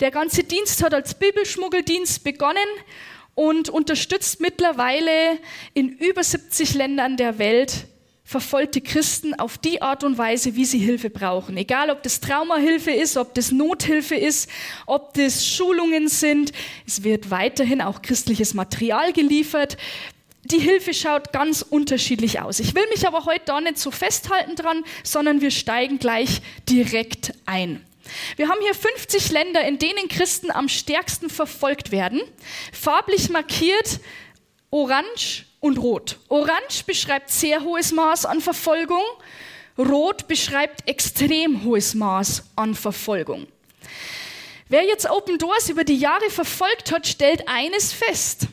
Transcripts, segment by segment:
Der ganze Dienst hat als Bibelschmuggeldienst begonnen und unterstützt mittlerweile in über 70 Ländern der Welt verfolgte Christen auf die Art und Weise, wie sie Hilfe brauchen. Egal, ob das Traumahilfe ist, ob das Nothilfe ist, ob das Schulungen sind. Es wird weiterhin auch christliches Material geliefert. Die Hilfe schaut ganz unterschiedlich aus. Ich will mich aber heute da nicht so festhalten dran, sondern wir steigen gleich direkt ein. Wir haben hier 50 Länder, in denen Christen am stärksten verfolgt werden. Farblich markiert orange und Rot. Orange beschreibt sehr hohes Maß an Verfolgung. Rot beschreibt extrem hohes Maß an Verfolgung. Wer jetzt Open Doors über die Jahre verfolgt hat, stellt eines fest.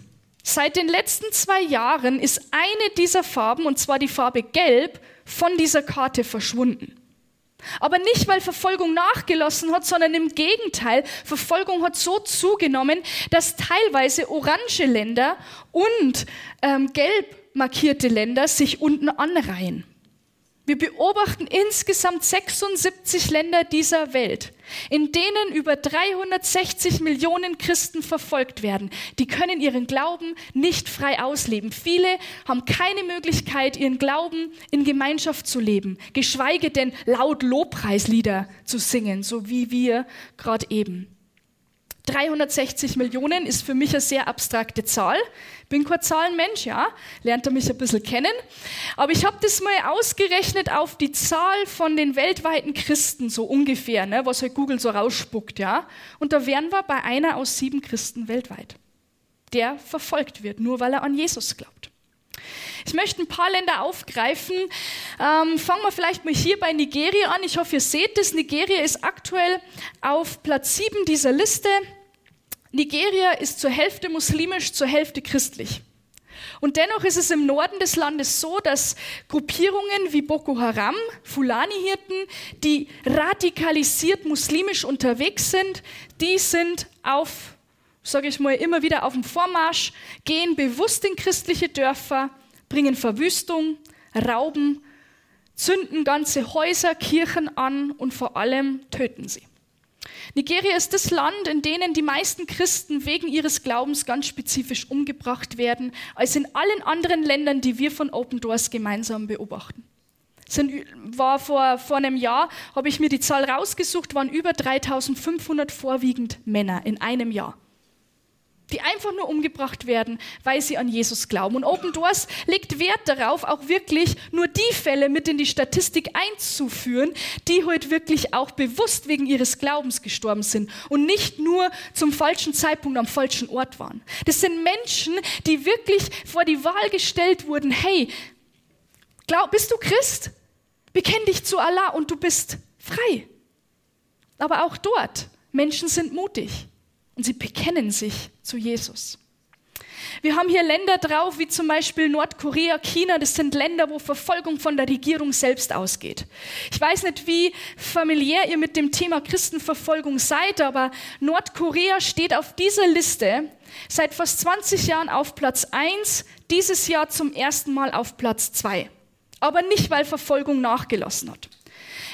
Seit den letzten zwei Jahren ist eine dieser Farben, und zwar die Farbe Gelb, von dieser Karte verschwunden. Aber nicht, weil Verfolgung nachgelassen hat, sondern im Gegenteil, Verfolgung hat so zugenommen, dass teilweise orange Länder und ähm, gelb markierte Länder sich unten anreihen. Wir beobachten insgesamt 76 Länder dieser Welt, in denen über 360 Millionen Christen verfolgt werden. Die können ihren Glauben nicht frei ausleben. Viele haben keine Möglichkeit, ihren Glauben in Gemeinschaft zu leben, geschweige denn laut Lobpreislieder zu singen, so wie wir gerade eben. 360 Millionen ist für mich eine sehr abstrakte Zahl. Bin kein Zahlenmensch, ja, lernt er mich ein bisschen kennen. Aber ich habe das mal ausgerechnet auf die Zahl von den weltweiten Christen, so ungefähr, ne, was halt Google so rausspuckt, ja. Und da wären wir bei einer aus sieben Christen weltweit, der verfolgt wird, nur weil er an Jesus glaubt. Ich möchte ein paar Länder aufgreifen. Ähm, fangen wir vielleicht mal hier bei Nigeria an. Ich hoffe, ihr seht es. Nigeria ist aktuell auf Platz 7 dieser Liste. Nigeria ist zur Hälfte muslimisch, zur Hälfte christlich. Und dennoch ist es im Norden des Landes so, dass Gruppierungen wie Boko Haram, Fulani-Hirten, die radikalisiert muslimisch unterwegs sind, die sind auf, sage ich mal, immer wieder auf dem Vormarsch, gehen bewusst in christliche Dörfer, bringen Verwüstung, rauben, zünden ganze Häuser, Kirchen an und vor allem töten sie. Nigeria ist das Land, in dem die meisten Christen wegen ihres Glaubens ganz spezifisch umgebracht werden, als in allen anderen Ländern, die wir von Open Doors gemeinsam beobachten. Sind, war vor, vor einem Jahr, habe ich mir die Zahl rausgesucht, waren über 3500 vorwiegend Männer in einem Jahr die einfach nur umgebracht werden, weil sie an Jesus glauben. Und Open Doors legt Wert darauf, auch wirklich nur die Fälle mit in die Statistik einzuführen, die heute wirklich auch bewusst wegen ihres Glaubens gestorben sind und nicht nur zum falschen Zeitpunkt am falschen Ort waren. Das sind Menschen, die wirklich vor die Wahl gestellt wurden, hey, glaub, bist du Christ? Bekenn dich zu Allah und du bist frei. Aber auch dort, Menschen sind mutig und sie bekennen sich zu Jesus. Wir haben hier Länder drauf, wie zum Beispiel Nordkorea, China. Das sind Länder, wo Verfolgung von der Regierung selbst ausgeht. Ich weiß nicht, wie familiär ihr mit dem Thema Christenverfolgung seid, aber Nordkorea steht auf dieser Liste seit fast 20 Jahren auf Platz 1, dieses Jahr zum ersten Mal auf Platz 2. Aber nicht, weil Verfolgung nachgelassen hat.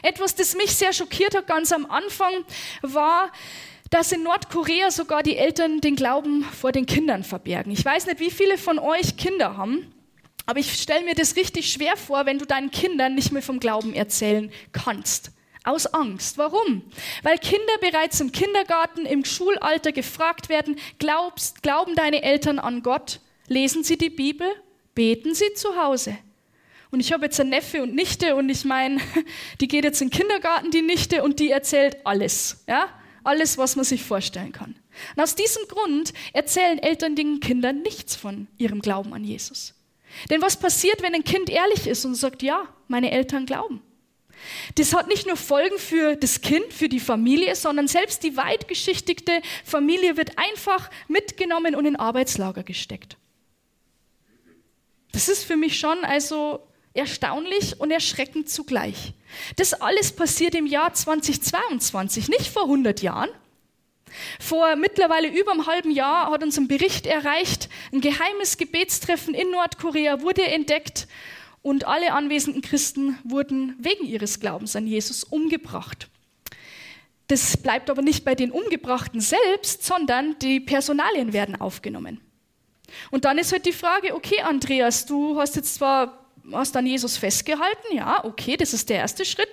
Etwas, das mich sehr schockiert hat ganz am Anfang, war, dass in Nordkorea sogar die Eltern den Glauben vor den Kindern verbergen. Ich weiß nicht, wie viele von euch Kinder haben, aber ich stelle mir das richtig schwer vor, wenn du deinen Kindern nicht mehr vom Glauben erzählen kannst. Aus Angst. Warum? Weil Kinder bereits im Kindergarten, im Schulalter gefragt werden, glaubst, glauben deine Eltern an Gott? Lesen sie die Bibel? Beten sie zu Hause? Und ich habe jetzt eine Neffe und Nichte und ich meine, die geht jetzt in den Kindergarten, die Nichte, und die erzählt alles. Ja? Alles, was man sich vorstellen kann. Und aus diesem Grund erzählen Eltern den Kindern nichts von ihrem Glauben an Jesus. Denn was passiert, wenn ein Kind ehrlich ist und sagt, ja, meine Eltern glauben? Das hat nicht nur Folgen für das Kind, für die Familie, sondern selbst die weitgeschichtigte Familie wird einfach mitgenommen und in Arbeitslager gesteckt. Das ist für mich schon also erstaunlich und erschreckend zugleich. Das alles passiert im Jahr 2022, nicht vor 100 Jahren. Vor mittlerweile über einem halben Jahr hat uns ein Bericht erreicht, ein geheimes Gebetstreffen in Nordkorea wurde entdeckt und alle anwesenden Christen wurden wegen ihres Glaubens an Jesus umgebracht. Das bleibt aber nicht bei den Umgebrachten selbst, sondern die Personalien werden aufgenommen. Und dann ist halt die Frage, okay, Andreas, du hast jetzt zwar hast an Jesus festgehalten, ja, okay, das ist der erste Schritt.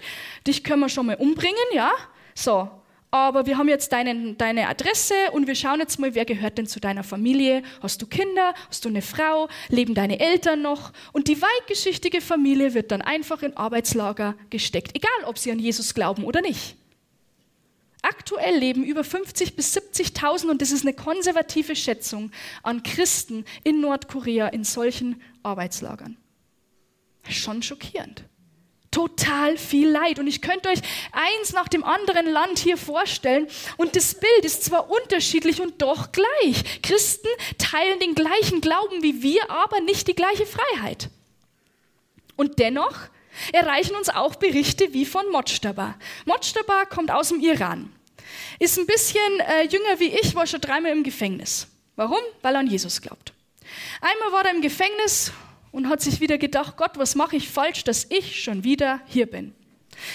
Dich können wir schon mal umbringen, ja. So, aber wir haben jetzt deine, deine Adresse und wir schauen jetzt mal, wer gehört denn zu deiner Familie? Hast du Kinder? Hast du eine Frau? Leben deine Eltern noch? Und die weitgeschichtige Familie wird dann einfach in Arbeitslager gesteckt, egal ob sie an Jesus glauben oder nicht. Aktuell leben über 50 bis 70.000 und das ist eine konservative Schätzung an Christen in Nordkorea in solchen Arbeitslagern. Schon schockierend. Total viel Leid. Und ich könnte euch eins nach dem anderen Land hier vorstellen. Und das Bild ist zwar unterschiedlich und doch gleich. Christen teilen den gleichen Glauben wie wir, aber nicht die gleiche Freiheit. Und dennoch erreichen uns auch Berichte wie von Mojtaba. Mojtaba kommt aus dem Iran. Ist ein bisschen äh, jünger wie ich, war schon dreimal im Gefängnis. Warum? Weil er an Jesus glaubt. Einmal war er im Gefängnis und hat sich wieder gedacht, Gott, was mache ich falsch, dass ich schon wieder hier bin.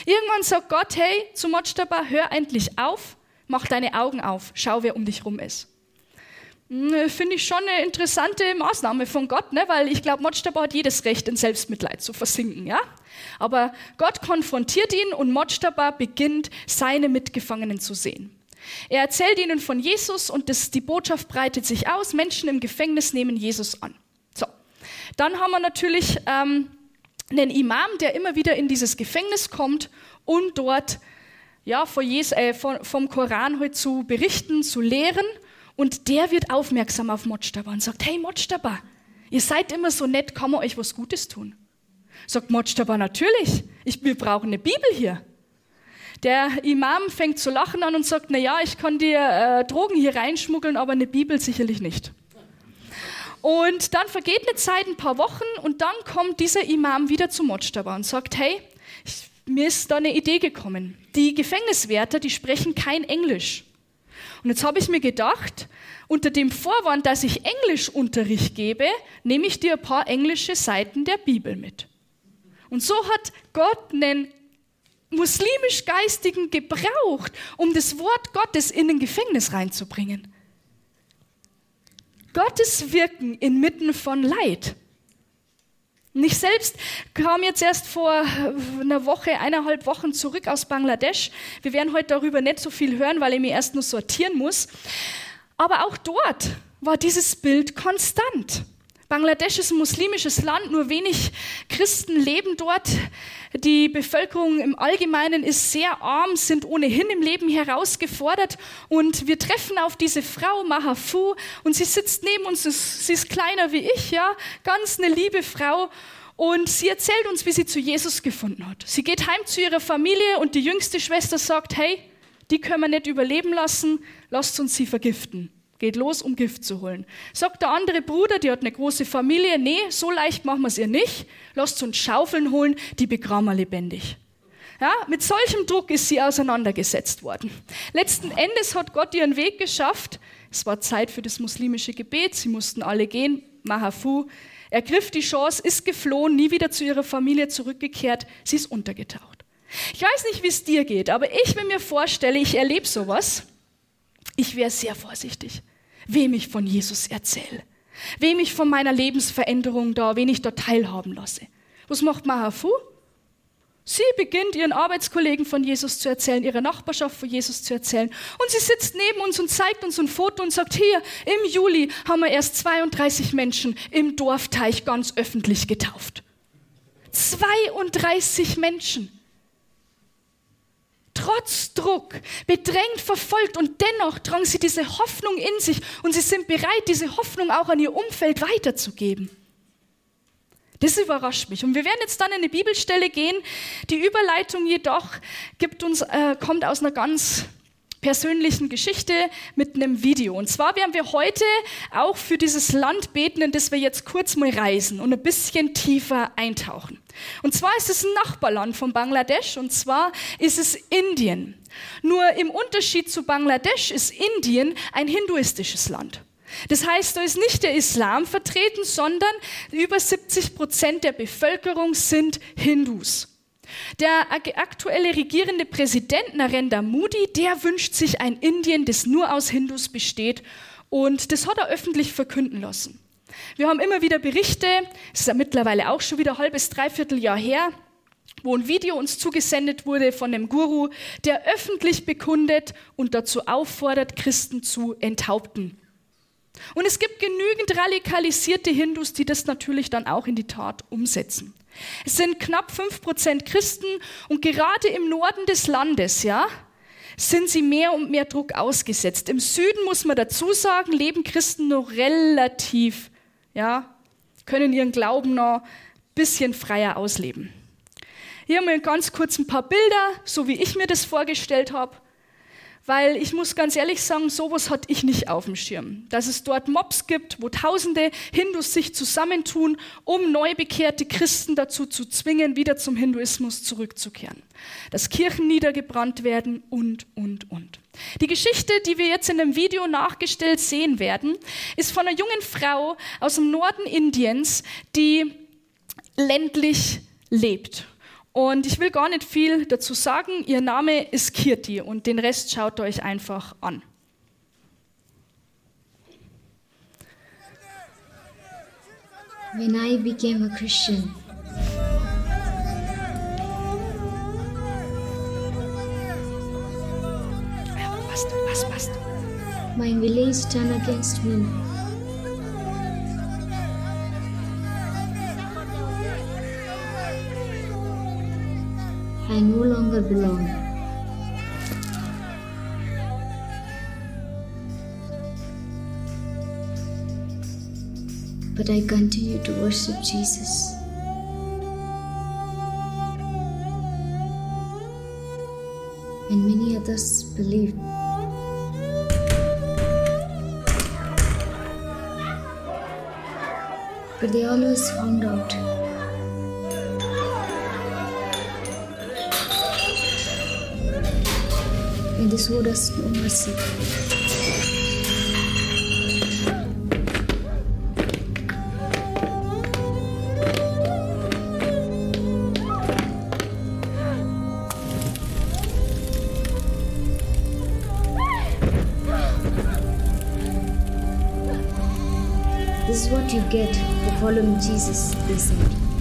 Irgendwann sagt Gott, hey, zu Mojtaba, hör endlich auf, mach deine Augen auf, schau, wer um dich rum ist. Hm, finde ich schon eine interessante Maßnahme von Gott, ne? weil ich glaube, Mojtaba hat jedes Recht, in Selbstmitleid zu versinken. Ja? Aber Gott konfrontiert ihn und Mojtaba beginnt, seine Mitgefangenen zu sehen. Er erzählt ihnen von Jesus und das, die Botschaft breitet sich aus. Menschen im Gefängnis nehmen Jesus an. Dann haben wir natürlich ähm, einen Imam, der immer wieder in dieses Gefängnis kommt und dort ja, äh, vom Koran halt zu berichten, zu lehren. Und der wird aufmerksam auf Mojtaba und sagt, hey Mojtaba, ihr seid immer so nett, kann man euch was Gutes tun? Sagt Mojtaba, natürlich, ich, wir brauchen eine Bibel hier. Der Imam fängt zu lachen an und sagt, na ja, ich kann dir äh, Drogen hier reinschmuggeln, aber eine Bibel sicherlich nicht. Und dann vergeht eine Zeit, ein paar Wochen, und dann kommt dieser Imam wieder zu Mojtaba und sagt, hey, ich, mir ist da eine Idee gekommen. Die Gefängniswärter, die sprechen kein Englisch. Und jetzt habe ich mir gedacht, unter dem Vorwand, dass ich Englischunterricht gebe, nehme ich dir ein paar englische Seiten der Bibel mit. Und so hat Gott einen muslimisch Geistigen gebraucht, um das Wort Gottes in ein Gefängnis reinzubringen. Gottes Wirken inmitten von Leid. Ich selbst kam jetzt erst vor einer Woche, eineinhalb Wochen zurück aus Bangladesch. Wir werden heute darüber nicht so viel hören, weil ich mich erst nur sortieren muss. Aber auch dort war dieses Bild konstant. Bangladesch ist ein muslimisches Land, nur wenig Christen leben dort. Die Bevölkerung im Allgemeinen ist sehr arm, sind ohnehin im Leben herausgefordert. Und wir treffen auf diese Frau Mahafu und sie sitzt neben uns. Sie ist kleiner wie ich, ja, ganz eine liebe Frau. Und sie erzählt uns, wie sie zu Jesus gefunden hat. Sie geht heim zu ihrer Familie und die jüngste Schwester sagt, hey, die können wir nicht überleben lassen, lasst uns sie vergiften. Geht los, um Gift zu holen. Sagt der andere Bruder, die hat eine große Familie, nee, so leicht machen wir es ihr nicht. Lasst uns Schaufeln holen, die begraben wir lebendig. Ja, mit solchem Druck ist sie auseinandergesetzt worden. Letzten Endes hat Gott ihren Weg geschafft. Es war Zeit für das muslimische Gebet. Sie mussten alle gehen. Mahafu ergriff die Chance, ist geflohen, nie wieder zu ihrer Familie zurückgekehrt. Sie ist untergetaucht. Ich weiß nicht, wie es dir geht, aber ich, wenn mir vorstelle, ich erlebe sowas, ich wäre sehr vorsichtig, wem ich von Jesus erzähle, wem ich von meiner Lebensveränderung da, wen ich da teilhaben lasse. Was macht Mahafu? Sie beginnt ihren Arbeitskollegen von Jesus zu erzählen, ihrer Nachbarschaft von Jesus zu erzählen. Und sie sitzt neben uns und zeigt uns ein Foto und sagt, hier, im Juli haben wir erst 32 Menschen im Dorfteich ganz öffentlich getauft. 32 Menschen trotz Druck, bedrängt, verfolgt und dennoch tragen sie diese Hoffnung in sich und sie sind bereit, diese Hoffnung auch an ihr Umfeld weiterzugeben. Das überrascht mich. Und wir werden jetzt dann in eine Bibelstelle gehen. Die Überleitung jedoch gibt uns, äh, kommt aus einer ganz persönlichen Geschichte mit einem Video. Und zwar werden wir heute auch für dieses Land beten, in das wir jetzt kurz mal reisen und ein bisschen tiefer eintauchen. Und zwar ist es ein Nachbarland von Bangladesch und zwar ist es Indien. Nur im Unterschied zu Bangladesch ist Indien ein hinduistisches Land. Das heißt, da ist nicht der Islam vertreten, sondern über 70 Prozent der Bevölkerung sind Hindus. Der aktuelle regierende Präsident Narendra Modi, der wünscht sich ein Indien, das nur aus Hindus besteht und das hat er öffentlich verkünden lassen. Wir haben immer wieder Berichte, es ist ja mittlerweile auch schon wieder ein halbes, dreiviertel Jahr her, wo ein Video uns zugesendet wurde von einem Guru, der öffentlich bekundet und dazu auffordert, Christen zu enthaupten. Und es gibt genügend radikalisierte Hindus, die das natürlich dann auch in die Tat umsetzen. Es sind knapp fünf Prozent Christen und gerade im Norden des Landes, ja, sind sie mehr und mehr Druck ausgesetzt. Im Süden muss man dazu sagen, leben Christen noch relativ, ja, können ihren Glauben noch ein bisschen freier ausleben. Hier haben wir ganz kurz ein paar Bilder, so wie ich mir das vorgestellt habe. Weil ich muss ganz ehrlich sagen, sowas hatte ich nicht auf dem Schirm. Dass es dort Mobs gibt, wo tausende Hindus sich zusammentun, um neu bekehrte Christen dazu zu zwingen, wieder zum Hinduismus zurückzukehren. Dass Kirchen niedergebrannt werden und, und, und. Die Geschichte, die wir jetzt in dem Video nachgestellt sehen werden, ist von einer jungen Frau aus dem Norden Indiens, die ländlich lebt und ich will gar nicht viel dazu sagen. Ihr Name ist Kirti und den Rest schaut euch einfach an. When I became a Christian, my village turned against me. I no longer belong. But I continue to worship Jesus. And many others believe. But they always found out and they showed us no mercy. This is what you get for following Jesus, they said.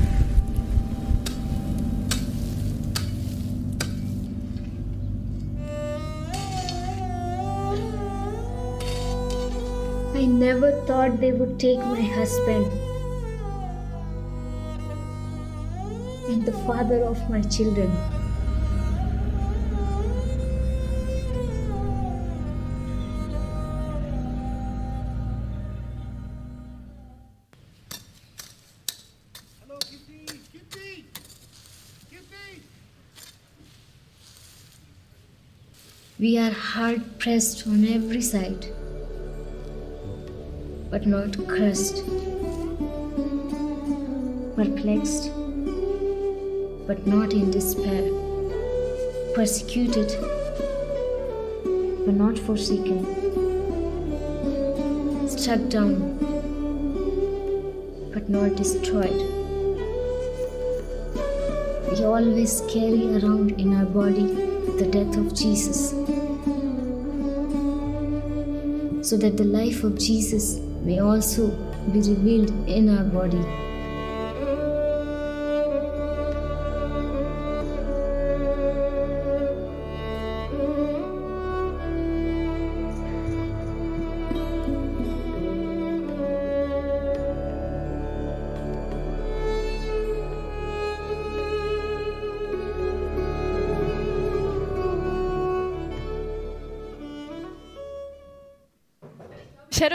I never thought they would take my husband and the father of my children. We are hard pressed on every side, but not crushed, perplexed, but not in despair, persecuted, but not forsaken, struck down, but not destroyed. We always carry around in our body the death of Jesus, so that the life of Jesus may also be revealed in our body.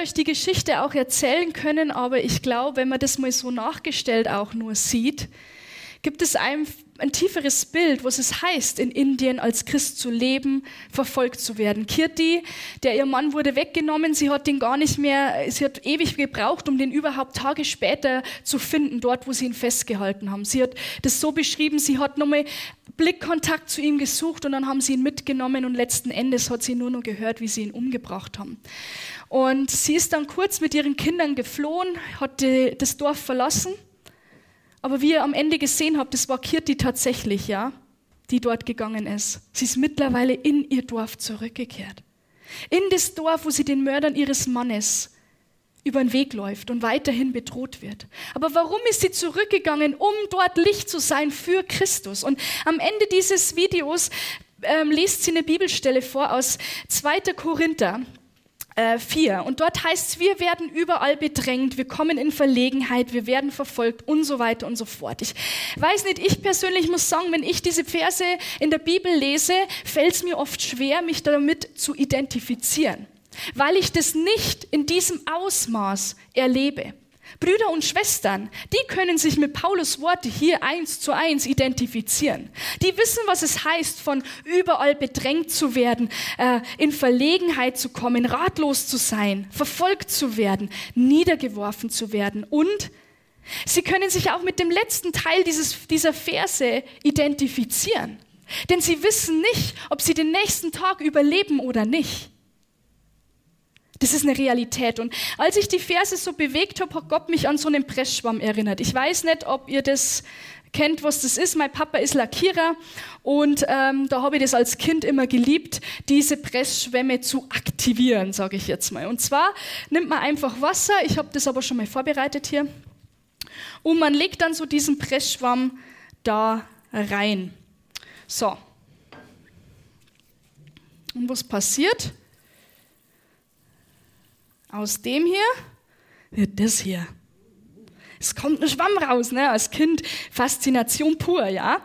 Euch die Geschichte auch erzählen können, aber ich glaube, wenn man das mal so nachgestellt auch nur sieht, gibt es einem ein tieferes Bild, was es heißt, in Indien als Christ zu leben, verfolgt zu werden. Kirti, der ihr Mann wurde weggenommen, sie hat den gar nicht mehr, sie hat ewig gebraucht, um den überhaupt Tage später zu finden, dort, wo sie ihn festgehalten haben. Sie hat das so beschrieben, sie hat nochmal Blickkontakt zu ihm gesucht und dann haben sie ihn mitgenommen und letzten Endes hat sie nur noch gehört, wie sie ihn umgebracht haben. Und sie ist dann kurz mit ihren Kindern geflohen, hat das Dorf verlassen Aber wie ihr am Ende gesehen habt, das war Kirti tatsächlich, ja, die dort gegangen ist. Sie ist mittlerweile in ihr Dorf zurückgekehrt. In das Dorf, wo sie den Mördern ihres Mannes über den Weg läuft und weiterhin bedroht wird. Aber warum ist sie zurückgegangen, um dort Licht zu sein für Christus? Und am Ende dieses Videos ähm, liest sie eine Bibelstelle vor aus 2. Korinther, 4. Äh, und dort heißt es, wir werden überall bedrängt, wir kommen in Verlegenheit, wir werden verfolgt und so weiter und so fort. Ich weiß nicht, ich persönlich muss sagen, wenn ich diese Verse in der Bibel lese, fällt es mir oft schwer, mich damit zu identifizieren, weil ich das nicht in diesem Ausmaß erlebe. Brüder und Schwestern, die können sich mit Paulus Worte hier eins zu eins identifizieren. Die wissen, was es heißt, von überall bedrängt zu werden, äh, in Verlegenheit zu kommen, ratlos zu sein, verfolgt zu werden, niedergeworfen zu werden und sie können sich auch mit dem letzten Teil dieses, dieser Verse identifizieren. Denn sie wissen nicht, ob sie den nächsten Tag überleben oder nicht. Das ist eine Realität. Und als ich die Verse so bewegt habe, hat Gott mich an so einen Pressschwamm erinnert. Ich weiß nicht, ob ihr das kennt, was das ist. Mein Papa ist Lackierer und ähm, da habe ich das als Kind immer geliebt, diese Pressschwämme zu aktivieren, sage ich jetzt mal. Und zwar nimmt man einfach Wasser, ich habe das aber schon mal vorbereitet hier, und man legt dann so diesen Pressschwamm da rein. So. Und was passiert? Aus dem hier wird das hier. Es kommt ein Schwamm raus, ne? Als Kind Faszination pur, ja.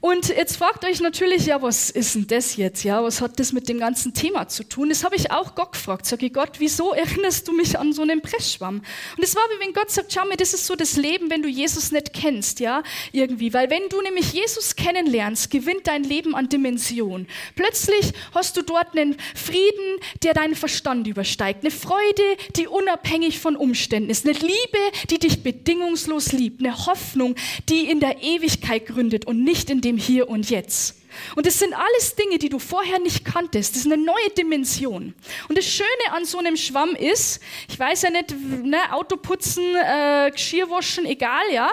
Und jetzt fragt euch natürlich, ja, was ist denn das jetzt? Ja, was hat das mit dem ganzen Thema zu tun? Das habe ich auch Gott gefragt. Sag ich, Gott, wieso erinnerst du mich an so einen Pressschwamm? Und es war wie wenn Gott sagt, schau mir, das ist so das Leben, wenn du Jesus nicht kennst, ja, irgendwie. Weil wenn du nämlich Jesus kennenlernst, gewinnt dein Leben an Dimension. Plötzlich hast du dort einen Frieden, der deinen Verstand übersteigt. Eine Freude, die unabhängig von Umständen ist. Eine Liebe, die dich bedingungslos liebt. Eine Hoffnung, die in der Ewigkeit gründet und nicht in dem Hier und Jetzt. Und das sind alles Dinge, die du vorher nicht kanntest. Das ist eine neue Dimension. Und das Schöne an so einem Schwamm ist, ich weiß ja nicht, ne, Autoputzen, äh, Geschirrwaschen, egal, ja.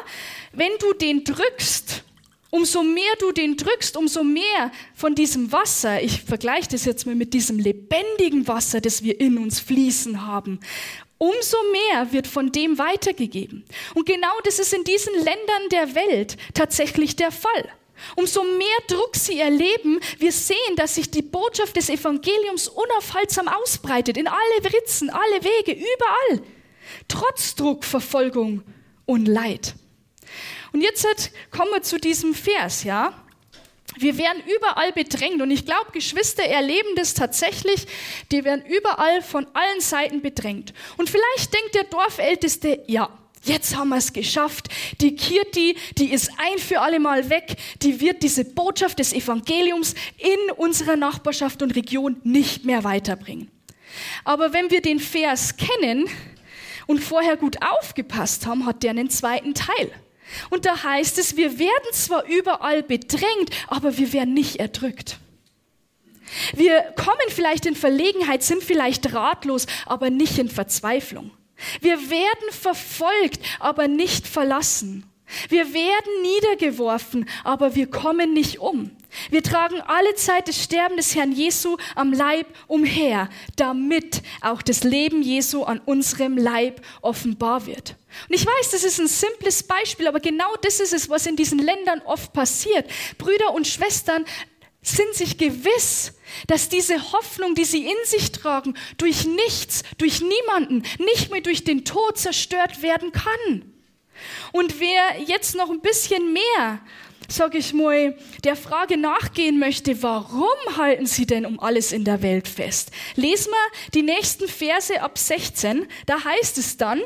Wenn du den drückst, umso mehr du den drückst, umso mehr von diesem Wasser, ich vergleiche das jetzt mal mit diesem lebendigen Wasser, das wir in uns fließen haben, umso mehr wird von dem weitergegeben. Und genau das ist in diesen Ländern der Welt tatsächlich der Fall. Umso mehr Druck sie erleben, wir sehen, dass sich die Botschaft des Evangeliums unaufhaltsam ausbreitet, in alle Ritzen, alle Wege, überall. Trotz Druck, Verfolgung und Leid. Und jetzt kommen wir zu diesem Vers, ja. Wir werden überall bedrängt und ich glaube, Geschwister erleben das tatsächlich. Die werden überall von allen Seiten bedrängt. Und vielleicht denkt der Dorfälteste, ja, Jetzt haben wir es geschafft. Die Kirti, die ist ein für alle Mal weg. Die wird diese Botschaft des Evangeliums in unserer Nachbarschaft und Region nicht mehr weiterbringen. Aber wenn wir den Vers kennen und vorher gut aufgepasst haben, hat der einen zweiten Teil. Und da heißt es, wir werden zwar überall bedrängt, aber wir werden nicht erdrückt. Wir kommen vielleicht in Verlegenheit, sind vielleicht ratlos, aber nicht in Verzweiflung. Wir werden verfolgt, aber nicht verlassen. Wir werden niedergeworfen, aber wir kommen nicht um. Wir tragen alle Zeit das Sterben des Herrn Jesu am Leib umher, damit auch das Leben Jesu an unserem Leib offenbar wird. Und ich weiß, das ist ein simples Beispiel, aber genau das ist es, was in diesen Ländern oft passiert. Brüder und Schwestern sind sich gewiss, dass diese Hoffnung, die sie in sich tragen, durch nichts, durch niemanden, nicht mehr durch den Tod zerstört werden kann. Und wer jetzt noch ein bisschen mehr, sag ich mal, der Frage nachgehen möchte, warum halten sie denn um alles in der Welt fest? Lesen wir die nächsten Verse ab 16, da heißt es dann,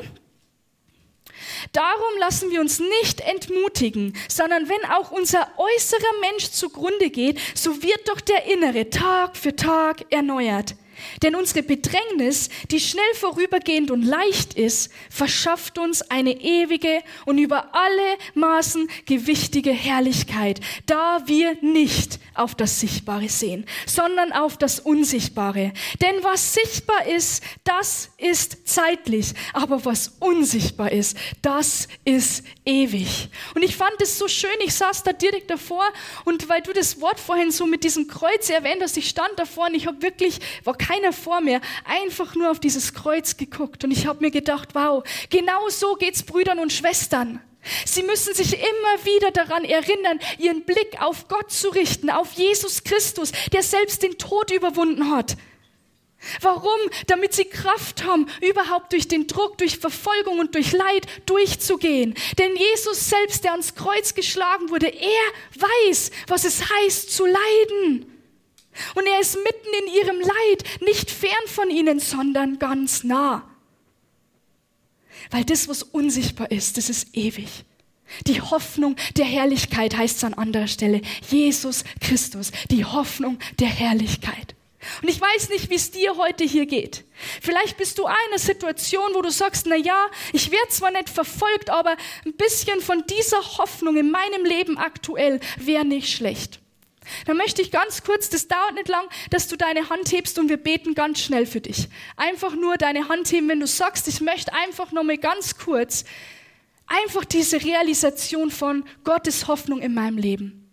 Darum lassen wir uns nicht entmutigen, sondern wenn auch unser äußerer Mensch zugrunde geht, so wird doch der innere Tag für Tag erneuert. Denn unsere Bedrängnis, die schnell vorübergehend und leicht ist, verschafft uns eine ewige und über alle Maßen gewichtige Herrlichkeit, da wir nicht auf das Sichtbare sehen, sondern auf das Unsichtbare. Denn was sichtbar ist, das ist zeitlich, aber was unsichtbar ist, das ist ewig. Und ich fand es so schön, ich saß da direkt davor und weil du das Wort vorhin so mit diesem Kreuz erwähnt hast, ich stand davor und ich habe wirklich, war keiner vor mir, einfach nur auf dieses Kreuz geguckt und ich habe mir gedacht, wow, genau so geht's Brüdern und Schwestern. Sie müssen sich immer wieder daran erinnern, ihren Blick auf Gott zu richten, auf Jesus Christus, der selbst den Tod überwunden hat. Warum? Damit sie Kraft haben, überhaupt durch den Druck, durch Verfolgung und durch Leid durchzugehen. Denn Jesus selbst, der ans Kreuz geschlagen wurde, er weiß, was es heißt zu leiden. Und er ist mitten in ihrem Leid, nicht fern von ihnen, sondern ganz nah. Weil das, was unsichtbar ist, das ist ewig. Die Hoffnung der Herrlichkeit heißt es an anderer Stelle. Jesus Christus, die Hoffnung der Herrlichkeit. Und ich weiß nicht, wie es dir heute hier geht. Vielleicht bist du einer Situation, wo du sagst, na ja, ich werde zwar nicht verfolgt, aber ein bisschen von dieser Hoffnung in meinem Leben aktuell wäre nicht schlecht. Dann möchte ich ganz kurz, das dauert nicht lang, dass du deine Hand hebst und wir beten ganz schnell für dich. Einfach nur deine Hand heben, wenn du sagst, ich möchte einfach nur mal ganz kurz einfach diese Realisation von Gottes Hoffnung in meinem Leben.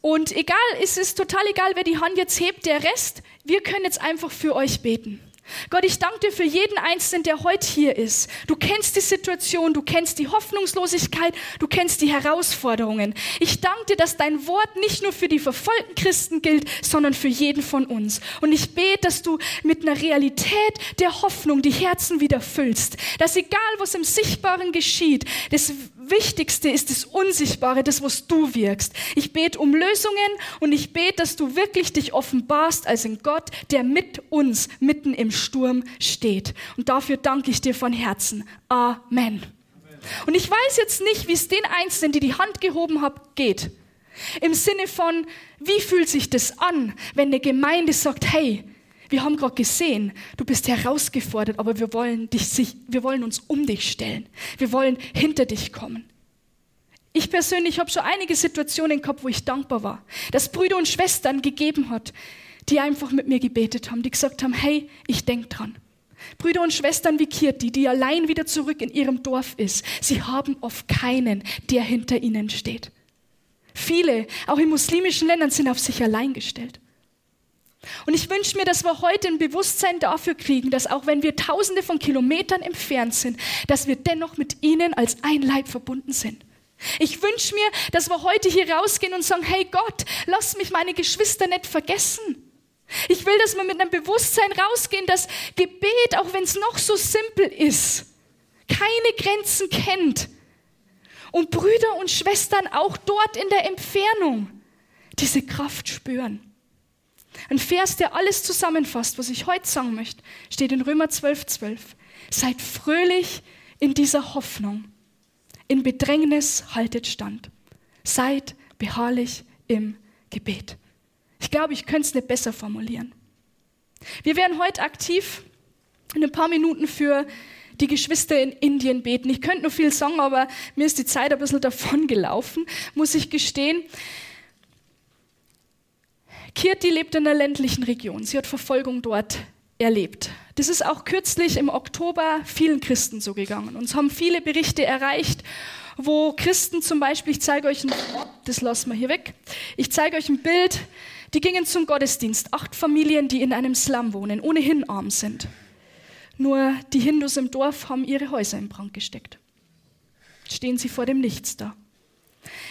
Und egal, es ist total egal, wer die Hand jetzt hebt, der Rest, wir können jetzt einfach für euch beten. Gott, ich danke dir für jeden Einzelnen, der heute hier ist. Du kennst die Situation, du kennst die Hoffnungslosigkeit, du kennst die Herausforderungen. Ich danke dir, dass dein Wort nicht nur für die verfolgten Christen gilt, sondern für jeden von uns. Und ich bete, dass du mit einer Realität der Hoffnung die Herzen wieder füllst. Dass egal, was im Sichtbaren geschieht, das Wichtigste ist das Unsichtbare, das, was du wirkst. Ich bete um Lösungen und ich bete, dass du wirklich dich offenbarst als ein Gott, der mit uns mitten im Sturm steht. Und dafür danke ich dir von Herzen. Amen. Und ich weiß jetzt nicht, wie es den Einzelnen, die die Hand gehoben haben, geht. Im Sinne von, wie fühlt sich das an, wenn eine Gemeinde sagt, hey, wir haben gerade gesehen, du bist herausgefordert, aber wir wollen, dich, wir wollen uns um dich stellen. Wir wollen hinter dich kommen. Ich persönlich habe schon einige Situationen gehabt, wo ich dankbar war, dass Brüder und Schwestern gegeben hat, die einfach mit mir gebetet haben, die gesagt haben, hey, ich denke dran. Brüder und Schwestern wie Kirti, die allein wieder zurück in ihrem Dorf ist, sie haben oft keinen, der hinter ihnen steht. Viele, auch in muslimischen Ländern, sind auf sich allein gestellt. Und ich wünsche mir, dass wir heute ein Bewusstsein dafür kriegen, dass auch wenn wir tausende von Kilometern entfernt sind, dass wir dennoch mit ihnen als ein Leib verbunden sind. Ich wünsche mir, dass wir heute hier rausgehen und sagen, hey Gott, lass mich meine Geschwister nicht vergessen. Ich will, dass wir mit einem Bewusstsein rausgehen, dass Gebet, auch wenn es noch so simpel ist, keine Grenzen kennt. Und Brüder und Schwestern auch dort in der Entfernung diese Kraft spüren. Ein Vers, der alles zusammenfasst, was ich heute sagen möchte, steht in Römer 12, 12. Seid fröhlich in dieser Hoffnung. In Bedrängnis haltet stand. Seid beharrlich im Gebet. Ich glaube, ich könnte es nicht besser formulieren. Wir werden heute aktiv in ein paar Minuten für die Geschwister in Indien beten. Ich könnte nur viel sagen, aber mir ist die Zeit ein bisschen davon gelaufen, muss ich gestehen. Kirti lebt in einer ländlichen Region. Sie hat Verfolgung dort erlebt. Das ist auch kürzlich im Oktober vielen Christen so gegangen. Uns haben viele Berichte erreicht, wo Christen zum Beispiel, ich zeige euch ein, das lassen wir hier weg, ich zeige euch ein Bild, die gingen zum Gottesdienst. Acht Familien, die in einem Slum wohnen, ohnehin arm sind. Nur die Hindus im Dorf haben ihre Häuser in Brand gesteckt. Stehen sie vor dem Nichts da.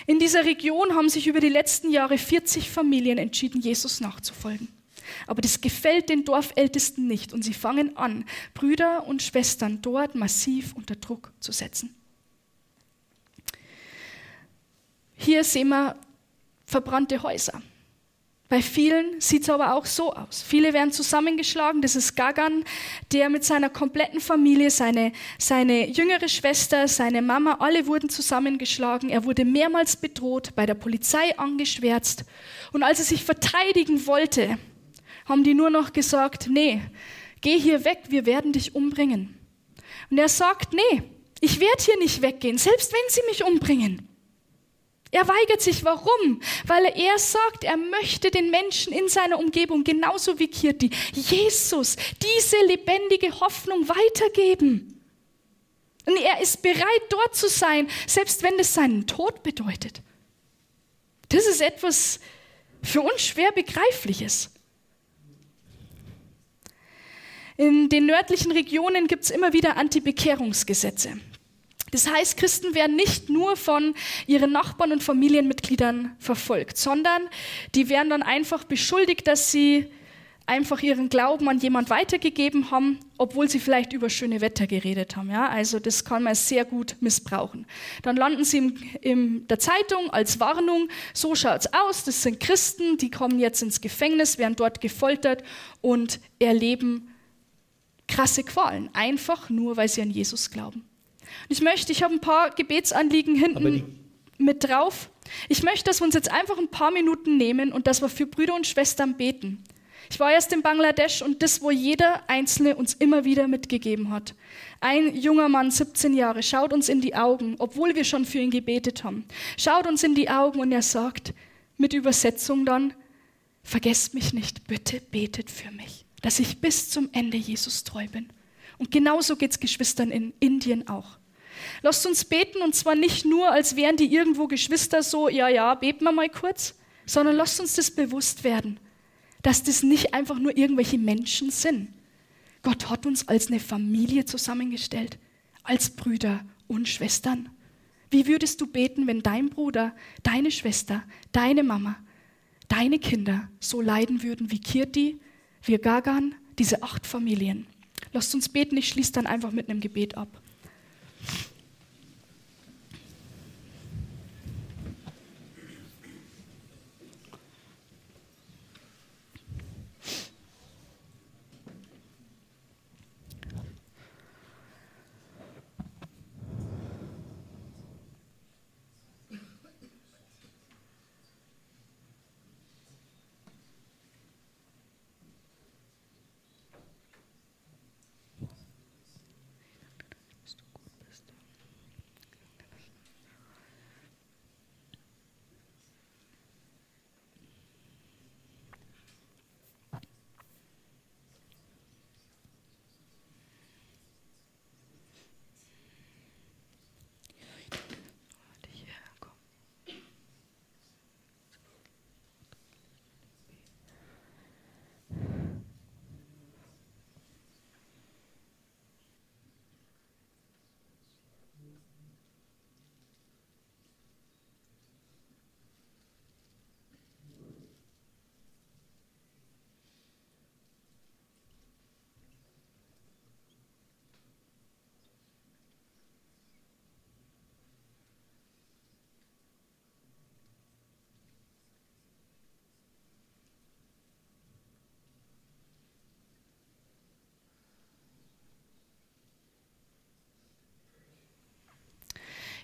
In dieser Region haben sich über die letzten Jahre 40 Familien entschieden, Jesus nachzufolgen. Aber das gefällt den Dorfältesten nicht und sie fangen an, Brüder und Schwestern dort massiv unter Druck zu setzen. Hier sehen wir verbrannte Häuser. Bei vielen sieht es aber auch so aus. Viele werden zusammengeschlagen. Das ist Gagan, der mit seiner kompletten Familie, seine, seine jüngere Schwester, seine Mama, alle wurden zusammengeschlagen. Er wurde mehrmals bedroht, bei der Polizei angeschwärzt. Und als er sich verteidigen wollte, haben die nur noch gesagt, nee, geh hier weg, wir werden dich umbringen. Und er sagt, nee, ich werde hier nicht weggehen, selbst wenn sie mich umbringen. Er weigert sich. Warum? Weil er sagt, er möchte den Menschen in seiner Umgebung, genauso wie Kirti, Jesus, diese lebendige Hoffnung weitergeben. Und er ist bereit, dort zu sein, selbst wenn es seinen Tod bedeutet. Das ist etwas für uns schwer Begreifliches. In den nördlichen Regionen gibt es immer wieder Antibekehrungsgesetze. Das heißt, Christen werden nicht nur von ihren Nachbarn und Familienmitgliedern verfolgt, sondern die werden dann einfach beschuldigt, dass sie einfach ihren Glauben an jemand weitergegeben haben, obwohl sie vielleicht über schöne Wetter geredet haben. Ja? Also das kann man sehr gut missbrauchen. Dann landen sie in, in der Zeitung als Warnung, so schaut's aus, das sind Christen, die kommen jetzt ins Gefängnis, werden dort gefoltert und erleben krasse Qualen, einfach nur, weil sie an Jesus glauben. Ich möchte, ich habe ein paar Gebetsanliegen hinten mit drauf. Ich möchte, dass wir uns jetzt einfach ein paar Minuten nehmen und dass wir für Brüder und Schwestern beten. Ich war erst in Bangladesch und das, wo jeder Einzelne uns immer wieder mitgegeben hat. Ein junger Mann, 17 Jahre, schaut uns in die Augen, obwohl wir schon für ihn gebetet haben. Schaut uns in die Augen und er sagt, mit Übersetzung dann, vergesst mich nicht, bitte betet für mich, dass ich bis zum Ende Jesus treu bin. Und genauso geht es Geschwistern in Indien auch. Lasst uns beten und zwar nicht nur, als wären die irgendwo Geschwister so, ja, ja, beten wir mal kurz, sondern lasst uns das bewusst werden dass das nicht einfach nur irgendwelche Menschen sind. Gott hat uns als eine Familie zusammengestellt, als Brüder und Schwestern. Wie würdest du beten, wenn dein Bruder, deine Schwester, deine Mama, deine Kinder so leiden würden wie Kirti, wie Gagan, diese acht Familien? Lasst uns beten, ich schließe dann einfach mit einem Gebet ab.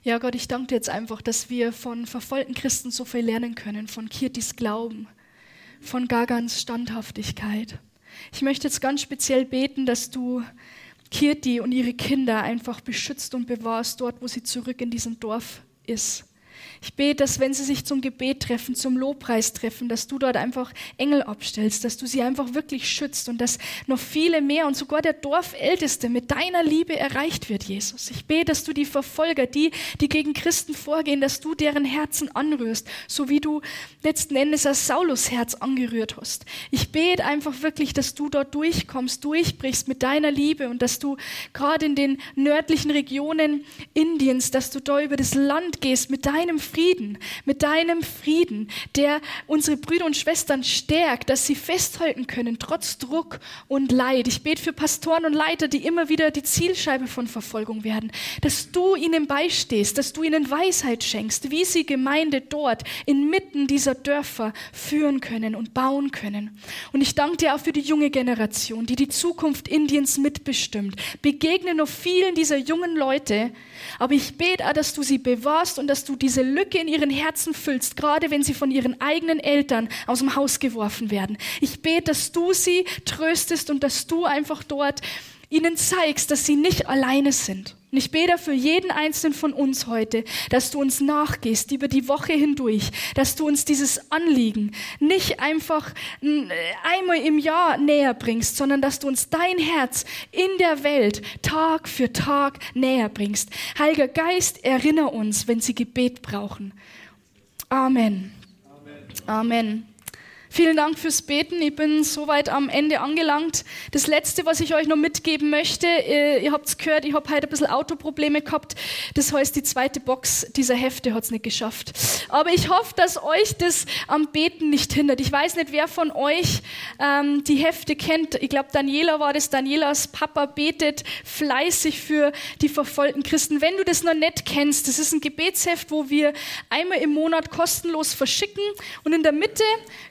Ja, Gott, ich danke dir jetzt einfach, dass wir von verfolgten Christen so viel lernen können, von Kirtis Glauben, von Gagans Standhaftigkeit. Ich möchte jetzt ganz speziell beten, dass du Kirti und ihre Kinder einfach beschützt und bewahrst dort, wo sie zurück in diesem Dorf ist. Ich bete, dass wenn sie sich zum Gebet treffen, zum Lobpreis treffen, dass du dort einfach Engel abstellst, dass du sie einfach wirklich schützt und dass noch viele mehr und sogar der Dorfälteste mit deiner Liebe erreicht wird, Jesus. Ich bete, dass du die Verfolger, die, die gegen Christen vorgehen, dass du deren Herzen anrührst, so wie du letzten Endes das Saulus Herz angerührt hast. Ich bete einfach wirklich, dass du dort durchkommst, durchbrichst mit deiner Liebe und dass du gerade in den nördlichen Regionen Indiens, dass du da über das Land gehst mit deinem Frieden, mit deinem Frieden, der unsere Brüder und Schwestern stärkt, dass sie festhalten können, trotz Druck und Leid. Ich bete für Pastoren und Leiter, die immer wieder die Zielscheibe von Verfolgung werden, dass du ihnen beistehst, dass du ihnen Weisheit schenkst, wie sie Gemeinde dort inmitten dieser Dörfer führen können und bauen können. Und ich danke dir auch für die junge Generation, die die Zukunft Indiens mitbestimmt. Begegne noch vielen dieser jungen Leute, aber ich bete auch, dass du sie bewahrst und dass du diese diese Lücke in ihren Herzen füllst, gerade wenn sie von ihren eigenen Eltern aus dem Haus geworfen werden. Ich bete, dass du sie tröstest und dass du einfach dort ihnen zeigst, dass sie nicht alleine sind. Und ich bete für jeden einzelnen von uns heute, dass du uns nachgehst über die Woche hindurch, dass du uns dieses Anliegen nicht einfach einmal im Jahr näher bringst, sondern dass du uns dein Herz in der Welt Tag für Tag näher bringst. Heiliger Geist, erinnere uns, wenn sie Gebet brauchen. Amen. Amen. Amen. Vielen Dank fürs Beten. Ich bin soweit am Ende angelangt. Das Letzte, was ich euch noch mitgeben möchte, äh, ihr habt es gehört, ich habe heute ein bisschen Autoprobleme gehabt. Das heißt, die zweite Box dieser Hefte hat es nicht geschafft. Aber ich hoffe, dass euch das am Beten nicht hindert. Ich weiß nicht, wer von euch ähm, die Hefte kennt. Ich glaube, Daniela war das. Danielas Papa betet fleißig für die verfolgten Christen. Wenn du das noch nicht kennst, das ist ein Gebetsheft, wo wir einmal im Monat kostenlos verschicken. Und in der Mitte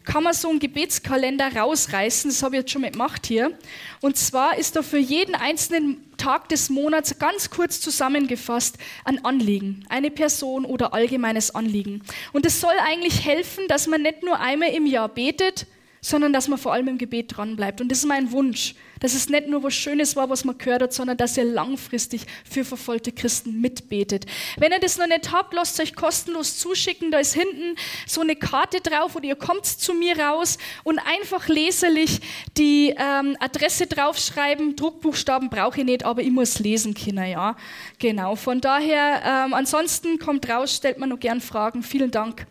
kann man so einen Gebetskalender rausreißen. Das habe ich jetzt schon mal gemacht hier. Und zwar ist da für jeden einzelnen Tag des Monats ganz kurz zusammengefasst ein Anliegen, eine Person oder allgemeines Anliegen. Und es soll eigentlich helfen, dass man nicht nur einmal im Jahr betet, sondern dass man vor allem im Gebet dran bleibt. Und das ist mein Wunsch, dass es nicht nur was Schönes war, was man gehört hat, sondern dass ihr langfristig für verfolgte Christen mitbetet. Wenn ihr das noch nicht habt, lasst euch kostenlos zuschicken. Da ist hinten so eine Karte drauf oder ihr kommt zu mir raus und einfach leserlich die ähm, Adresse draufschreiben. Druckbuchstaben brauche ich nicht, aber ich muss lesen können, ja. Genau. Von daher, ähm, ansonsten kommt raus, stellt man noch gern Fragen. Vielen Dank.